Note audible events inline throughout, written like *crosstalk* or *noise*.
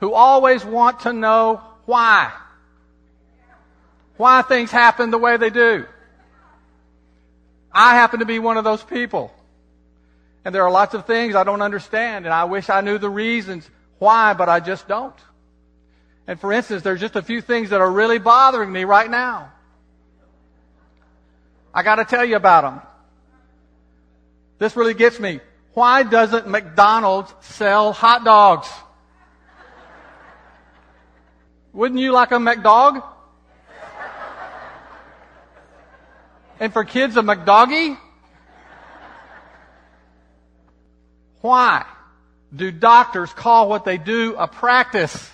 who always want to know why? Why things happen the way they do? I happen to be one of those people. And there are lots of things I don't understand, and I wish I knew the reasons why, but I just don't. And for instance, there's just a few things that are really bothering me right now. I got to tell you about them. This really gets me. Why doesn't McDonald's sell hot dogs? Wouldn't you like a McDog? And for kids, a McDoggy? Why do doctors call what they do a practice?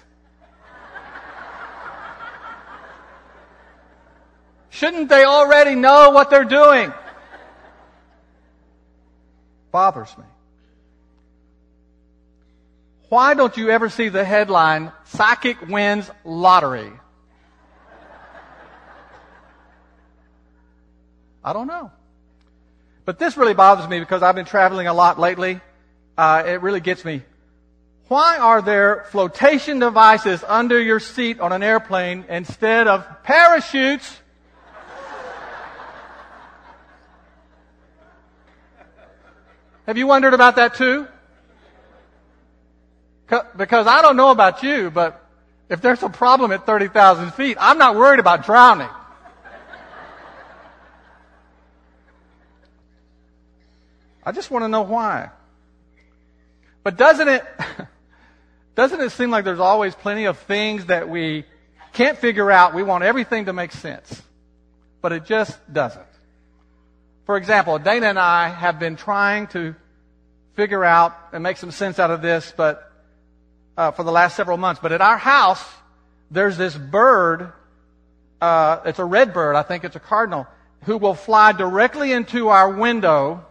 Shouldn't they already know what they're doing? bothers me. Why don't you ever see the headline, Psychic Wins Lottery? I don't know. But this really bothers me because I've been traveling a lot lately. Uh, it really gets me. Why are there flotation devices under your seat on an airplane instead of parachutes Have you wondered about that too? Because I don't know about you, but if there's a problem at 30,000 feet, I'm not worried about drowning. I just want to know why. But doesn't it, *laughs* doesn't it seem like there's always plenty of things that we can't figure out? We want everything to make sense. But it just doesn't. For example, Dana and I have been trying to figure out and make some sense out of this, but uh, for the last several months. But at our house, there's this bird. Uh, it's a red bird. I think it's a cardinal who will fly directly into our window,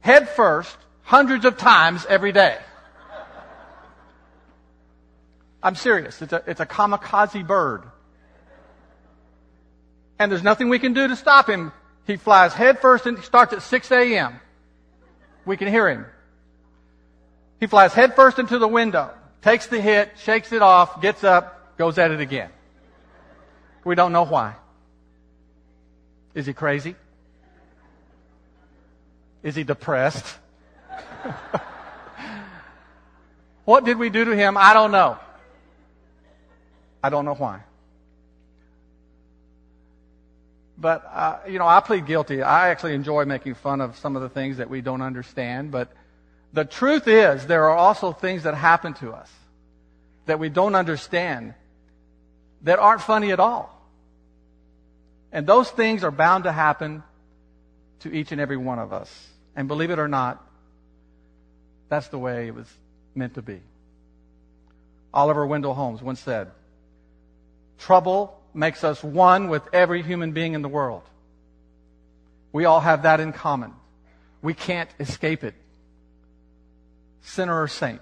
head first, hundreds of times every day. I'm serious. It's a, it's a kamikaze bird. And there's nothing we can do to stop him. He flies head first and starts at 6 a.m. We can hear him. He flies headfirst into the window, takes the hit, shakes it off, gets up, goes at it again. We don't know why. Is he crazy? Is he depressed? *laughs* what did we do to him? I don't know. I don't know why. But, uh, you know, I plead guilty. I actually enjoy making fun of some of the things that we don't understand. But the truth is, there are also things that happen to us that we don't understand that aren't funny at all. And those things are bound to happen to each and every one of us. And believe it or not, that's the way it was meant to be. Oliver Wendell Holmes once said, Trouble makes us one with every human being in the world. We all have that in common. We can't escape it. Sinner or saint,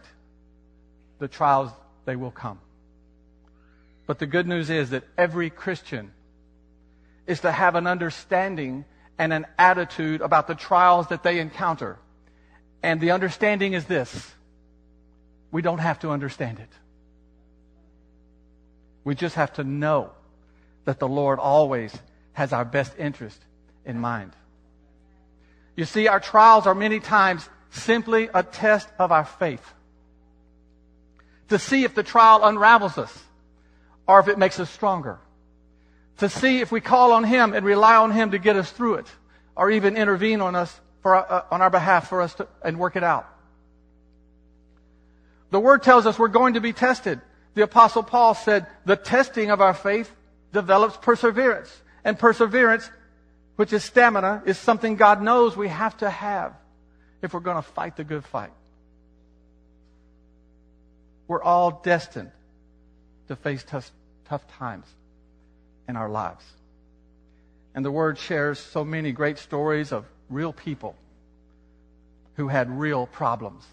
the trials, they will come. But the good news is that every Christian is to have an understanding and an attitude about the trials that they encounter. And the understanding is this we don't have to understand it. We just have to know that the Lord always has our best interest in mind. You see, our trials are many times simply a test of our faith. To see if the trial unravels us or if it makes us stronger. To see if we call on Him and rely on Him to get us through it or even intervene on us for, uh, on our behalf for us to, and work it out. The Word tells us we're going to be tested. The Apostle Paul said, the testing of our faith develops perseverance. And perseverance, which is stamina, is something God knows we have to have if we're going to fight the good fight. We're all destined to face tough, tough times in our lives. And the Word shares so many great stories of real people who had real problems.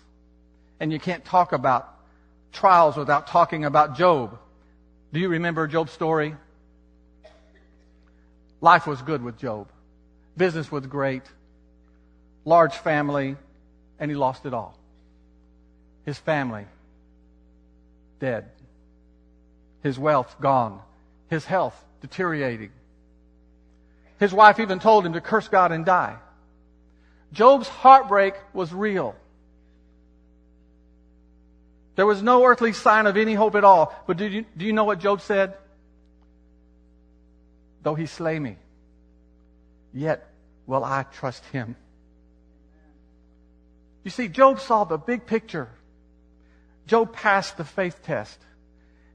And you can't talk about trials without talking about Job. Do you remember Job's story? Life was good with Job. Business was great. Large family, and he lost it all. His family, dead. His wealth, gone. His health, deteriorating. His wife even told him to curse God and die. Job's heartbreak was real. There was no earthly sign of any hope at all. But do you, do you know what Job said? Though he slay me, yet will I trust him. You see, Job saw the big picture. Job passed the faith test.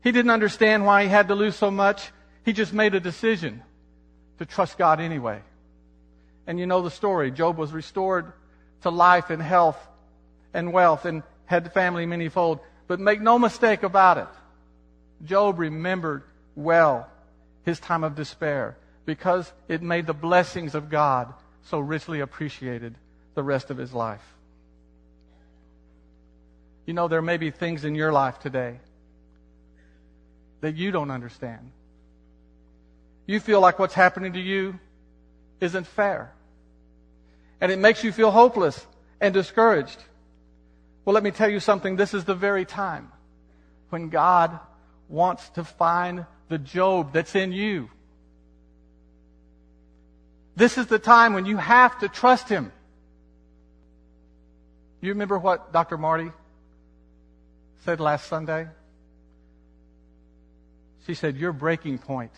He didn't understand why he had to lose so much. He just made a decision to trust God anyway. And you know the story. Job was restored to life and health and wealth and had family manyfold. But make no mistake about it. Job remembered well his time of despair because it made the blessings of God so richly appreciated the rest of his life. You know, there may be things in your life today that you don't understand. You feel like what's happening to you isn't fair. And it makes you feel hopeless and discouraged. Well, let me tell you something. This is the very time when God wants to find the Job that's in you. This is the time when you have to trust Him. You remember what Dr. Marty said last Sunday? She said, Your breaking point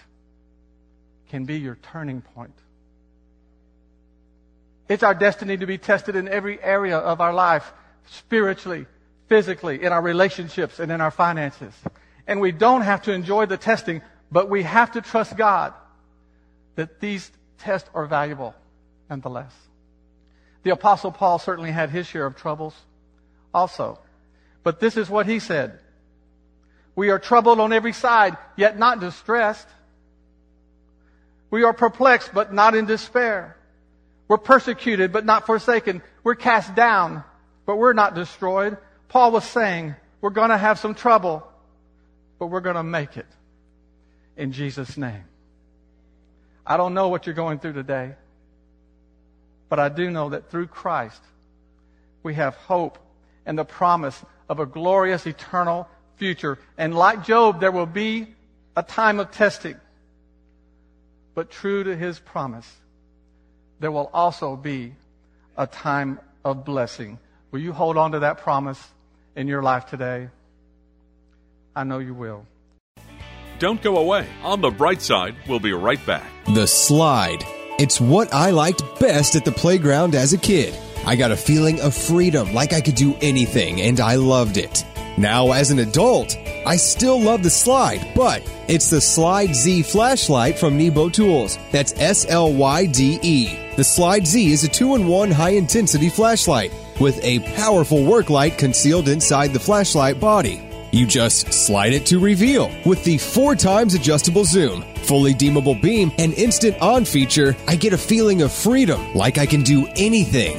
can be your turning point. It's our destiny to be tested in every area of our life, spiritually, physically, in our relationships, and in our finances. And we don't have to enjoy the testing, but we have to trust God that these tests are valuable nonetheless. The Apostle Paul certainly had his share of troubles also. But this is what he said We are troubled on every side, yet not distressed. We are perplexed, but not in despair. We're persecuted, but not forsaken. We're cast down, but we're not destroyed. Paul was saying, we're going to have some trouble, but we're going to make it in Jesus' name. I don't know what you're going through today, but I do know that through Christ, we have hope and the promise of a glorious eternal future. And like Job, there will be a time of testing. But true to his promise, there will also be a time of blessing. Will you hold on to that promise in your life today? I know you will. Don't go away. On the bright side, we'll be right back. The slide. It's what I liked best at the playground as a kid. I got a feeling of freedom, like I could do anything, and I loved it. Now, as an adult, I still love the slide, but it's the Slide Z flashlight from Nebo Tools. That's S L Y D E. The Slide Z is a two in one high intensity flashlight with a powerful work light concealed inside the flashlight body. You just slide it to reveal. With the four times adjustable zoom, fully dimmable beam, and instant on feature, I get a feeling of freedom, like I can do anything.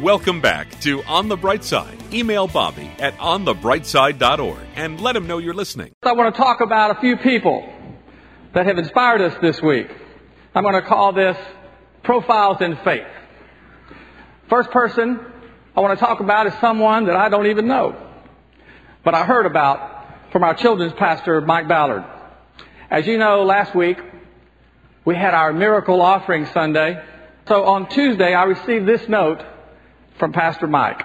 Welcome back to On the Bright Side. Email Bobby at onthebrightside.org and let him know you're listening. I want to talk about a few people that have inspired us this week. I'm going to call this Profiles in Faith. First person I want to talk about is someone that I don't even know, but I heard about from our children's pastor, Mike Ballard. As you know, last week we had our miracle offering Sunday. So on Tuesday, I received this note from Pastor Mike.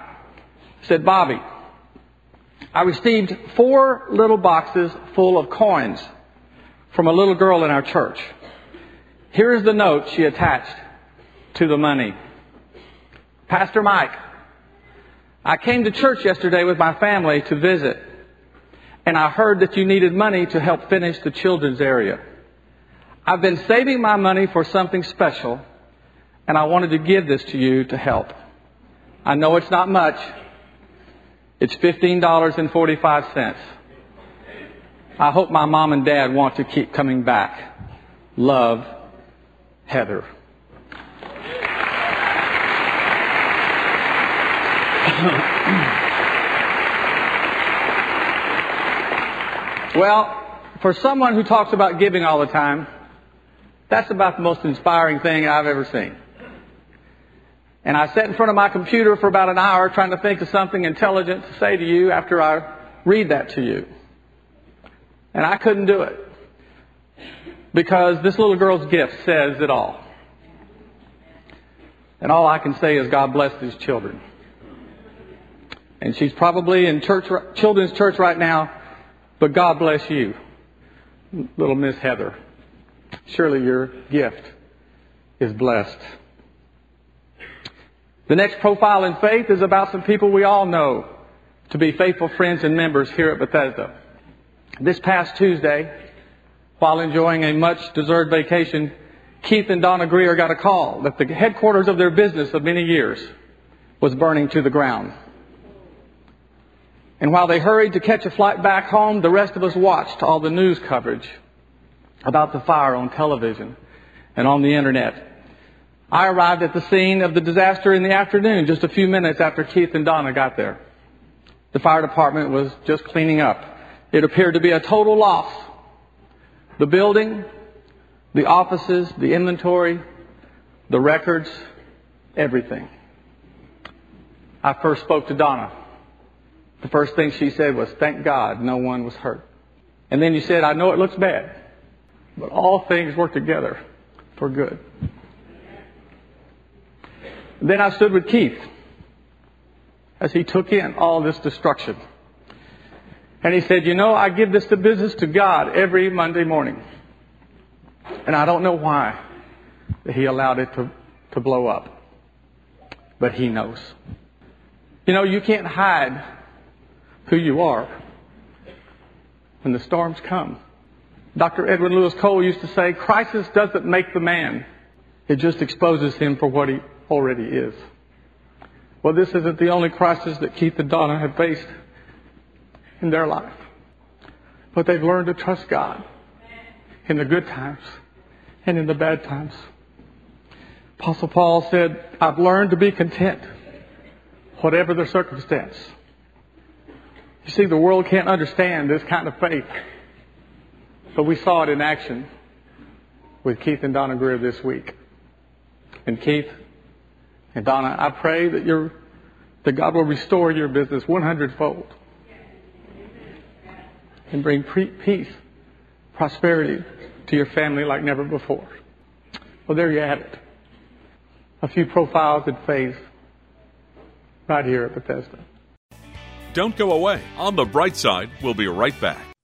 Said, Bobby, I received four little boxes full of coins from a little girl in our church. Here is the note she attached to the money. Pastor Mike, I came to church yesterday with my family to visit, and I heard that you needed money to help finish the children's area. I've been saving my money for something special, and I wanted to give this to you to help. I know it's not much. It's $15.45. I hope my mom and dad want to keep coming back. Love, Heather. *coughs* well, for someone who talks about giving all the time, that's about the most inspiring thing I've ever seen. And I sat in front of my computer for about an hour trying to think of something intelligent to say to you after I read that to you. And I couldn't do it. Because this little girl's gift says it all. And all I can say is God bless these children. And she's probably in church, children's church right now, but God bless you, little Miss Heather. Surely your gift is blessed. The next profile in faith is about some people we all know to be faithful friends and members here at Bethesda. This past Tuesday, while enjoying a much deserved vacation, Keith and Donna Greer got a call that the headquarters of their business of many years was burning to the ground. And while they hurried to catch a flight back home, the rest of us watched all the news coverage about the fire on television and on the internet. I arrived at the scene of the disaster in the afternoon, just a few minutes after Keith and Donna got there. The fire department was just cleaning up. It appeared to be a total loss. The building, the offices, the inventory, the records, everything. I first spoke to Donna. The first thing she said was, thank God no one was hurt. And then you said, I know it looks bad, but all things work together for good. Then I stood with Keith as he took in all this destruction. And he said, You know, I give this to business to God every Monday morning. And I don't know why he allowed it to, to blow up. But he knows. You know, you can't hide who you are when the storms come. Dr. Edwin Louis Cole used to say, crisis doesn't make the man. It just exposes him for what he already is. Well, this isn't the only crisis that Keith and Donna have faced in their life. But they've learned to trust God in the good times and in the bad times. Apostle Paul said, I've learned to be content, whatever the circumstance. You see, the world can't understand this kind of faith. But we saw it in action with Keith and Donna Greer this week. And Keith and Donna, I pray that, you that God will restore your business 100 fold and bring peace, prosperity to your family like never before. Well, there you have it. A few profiles in faith right here at Bethesda. Don't go away. On the bright side, we'll be right back.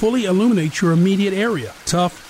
fully illuminate your immediate area. Tough,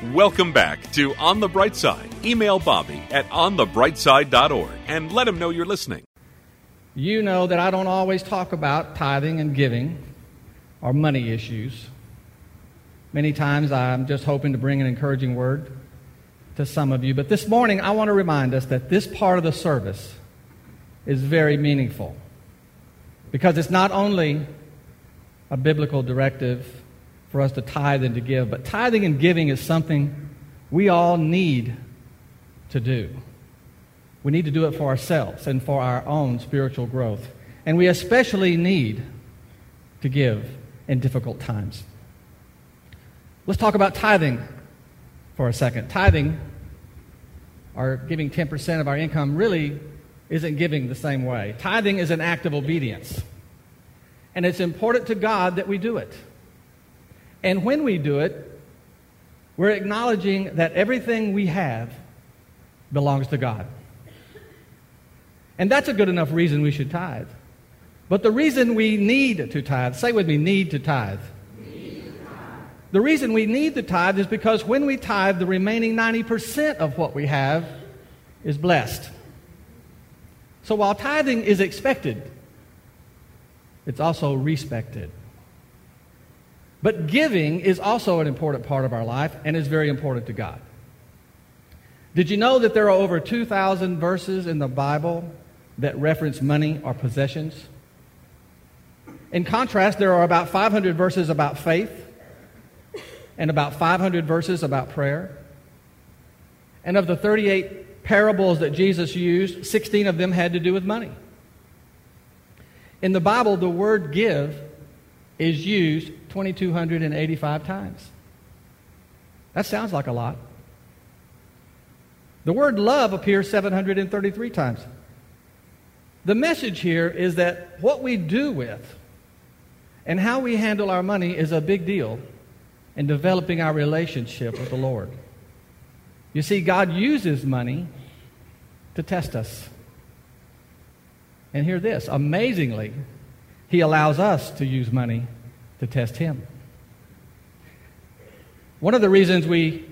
Welcome back to On the Bright Side. Email Bobby at onthebrightside.org and let him know you're listening. You know that I don't always talk about tithing and giving or money issues. Many times I'm just hoping to bring an encouraging word to some of you. But this morning I want to remind us that this part of the service is very meaningful because it's not only a biblical directive for us to tithe and to give. But tithing and giving is something we all need to do. We need to do it for ourselves and for our own spiritual growth. And we especially need to give in difficult times. Let's talk about tithing for a second. Tithing, or giving 10% of our income, really isn't giving the same way. Tithing is an act of obedience. And it's important to God that we do it. And when we do it, we're acknowledging that everything we have belongs to God. And that's a good enough reason we should tithe. But the reason we need to tithe, say with me, need to tithe. The reason we need to tithe is because when we tithe, the remaining 90% of what we have is blessed. So while tithing is expected, it's also respected. But giving is also an important part of our life and is very important to God. Did you know that there are over 2,000 verses in the Bible that reference money or possessions? In contrast, there are about 500 verses about faith and about 500 verses about prayer. And of the 38 parables that Jesus used, 16 of them had to do with money. In the Bible, the word give is used 2,285 times. That sounds like a lot. The word love appears 733 times. The message here is that what we do with and how we handle our money is a big deal in developing our relationship with the Lord. You see, God uses money to test us. And hear this amazingly, He allows us to use money to test Him. One of the reasons we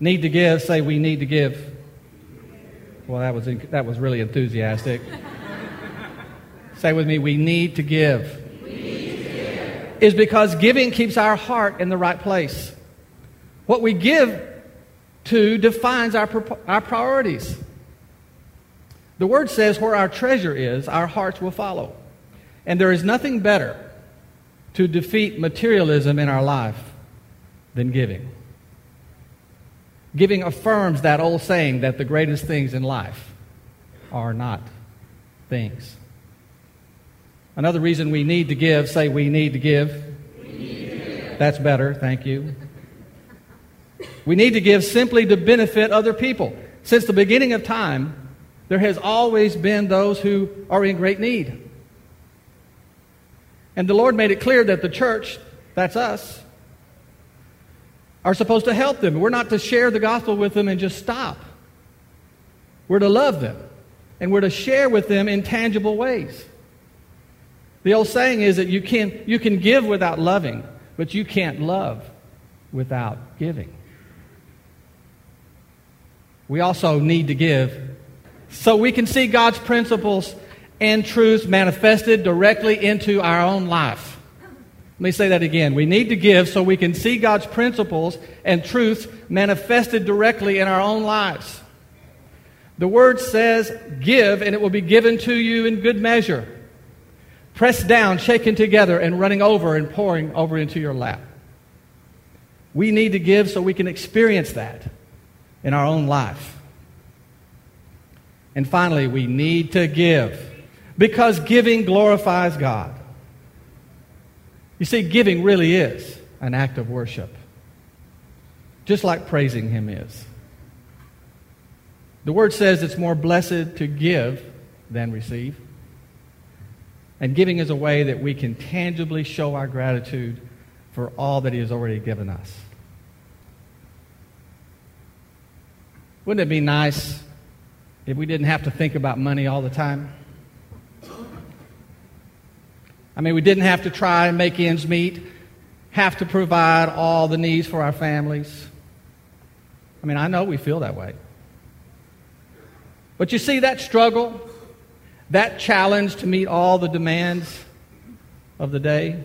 need to give, say we need to give. Well, that was, that was really enthusiastic. *laughs* say with me, we need to give. Is because giving keeps our heart in the right place. What we give to defines our, our priorities. The word says, where our treasure is, our hearts will follow. And there is nothing better to defeat materialism in our life than giving. Giving affirms that old saying that the greatest things in life are not things. Another reason we need to give, say we need to give. Need. That's better, thank you. We need to give simply to benefit other people. Since the beginning of time, there has always been those who are in great need. And the Lord made it clear that the church, that's us, are supposed to help them. We're not to share the gospel with them and just stop. We're to love them and we're to share with them in tangible ways. The old saying is that you can, you can give without loving, but you can't love without giving. We also need to give so we can see God's principles and truths manifested directly into our own life. Let me say that again. We need to give so we can see God's principles and truths manifested directly in our own lives. The word says, Give, and it will be given to you in good measure. Pressed down, shaken together, and running over and pouring over into your lap. We need to give so we can experience that in our own life. And finally, we need to give because giving glorifies God. You see, giving really is an act of worship, just like praising Him is. The word says it's more blessed to give than receive. And giving is a way that we can tangibly show our gratitude for all that He has already given us. Wouldn't it be nice if we didn't have to think about money all the time? I mean, we didn't have to try and make ends meet, have to provide all the needs for our families. I mean, I know we feel that way. But you see, that struggle, that challenge to meet all the demands of the day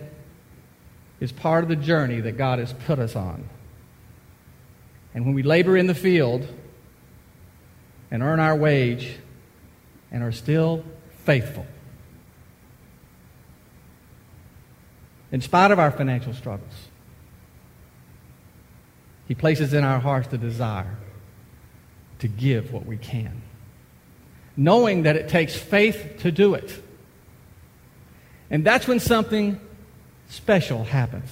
is part of the journey that God has put us on. And when we labor in the field and earn our wage and are still faithful, in spite of our financial struggles, He places in our hearts the desire to give what we can knowing that it takes faith to do it. And that's when something special happens.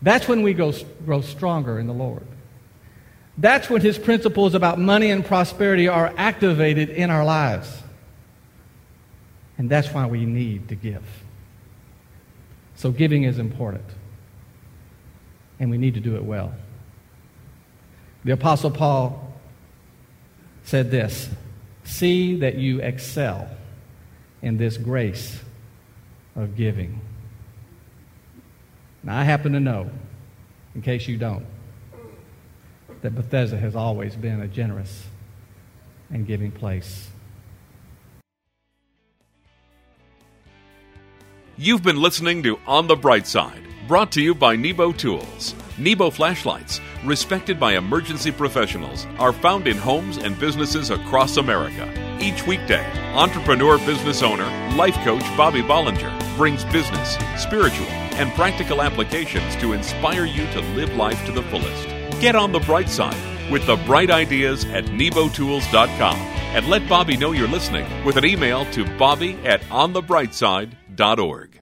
That's when we grow stronger in the Lord. That's when his principles about money and prosperity are activated in our lives. And that's why we need to give. So giving is important. And we need to do it well. The Apostle Paul said this See that you excel in this grace of giving. Now, I happen to know, in case you don't, that Bethesda has always been a generous and giving place. You've been listening to On the Bright Side, brought to you by Nebo Tools. Nebo flashlights, respected by emergency professionals, are found in homes and businesses across America. Each weekday, entrepreneur business owner, life coach Bobby Bollinger brings business, spiritual, and practical applications to inspire you to live life to the fullest. Get on the bright side with the bright ideas at nebotools.com and let Bobby know you're listening with an email to bobby at onthebrightside.org.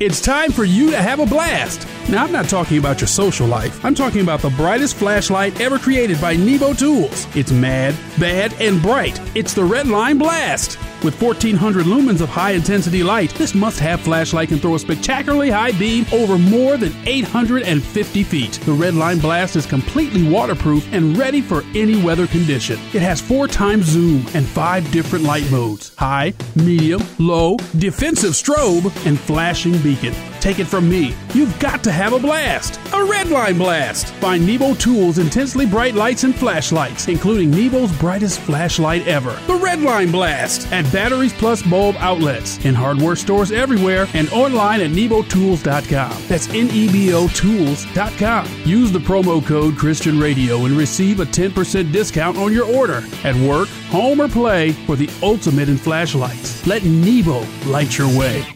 It's time for you to have a blast. Now, I'm not talking about your social life. I'm talking about the brightest flashlight ever created by Nebo Tools. It's mad, bad, and bright. It's the Redline Blast. With 1400 lumens of high intensity light, this must have flashlight can throw a spectacularly high beam over more than 850 feet. The Redline Blast is completely waterproof and ready for any weather condition. It has four times zoom and five different light modes high, medium, low, defensive strobe, and flashing beacon. Take it from me, you've got to have a blast. A Redline Blast. Find Nebo Tools intensely bright lights and flashlights, including Nebo's brightest flashlight ever. The Redline Blast at Batteries Plus bulb outlets in hardware stores everywhere and online at nebotools.com. That's N E B O Tools.com. Use the promo code Christian Radio and receive a 10% discount on your order at work, home, or play for the ultimate in flashlights. Let Nebo light your way.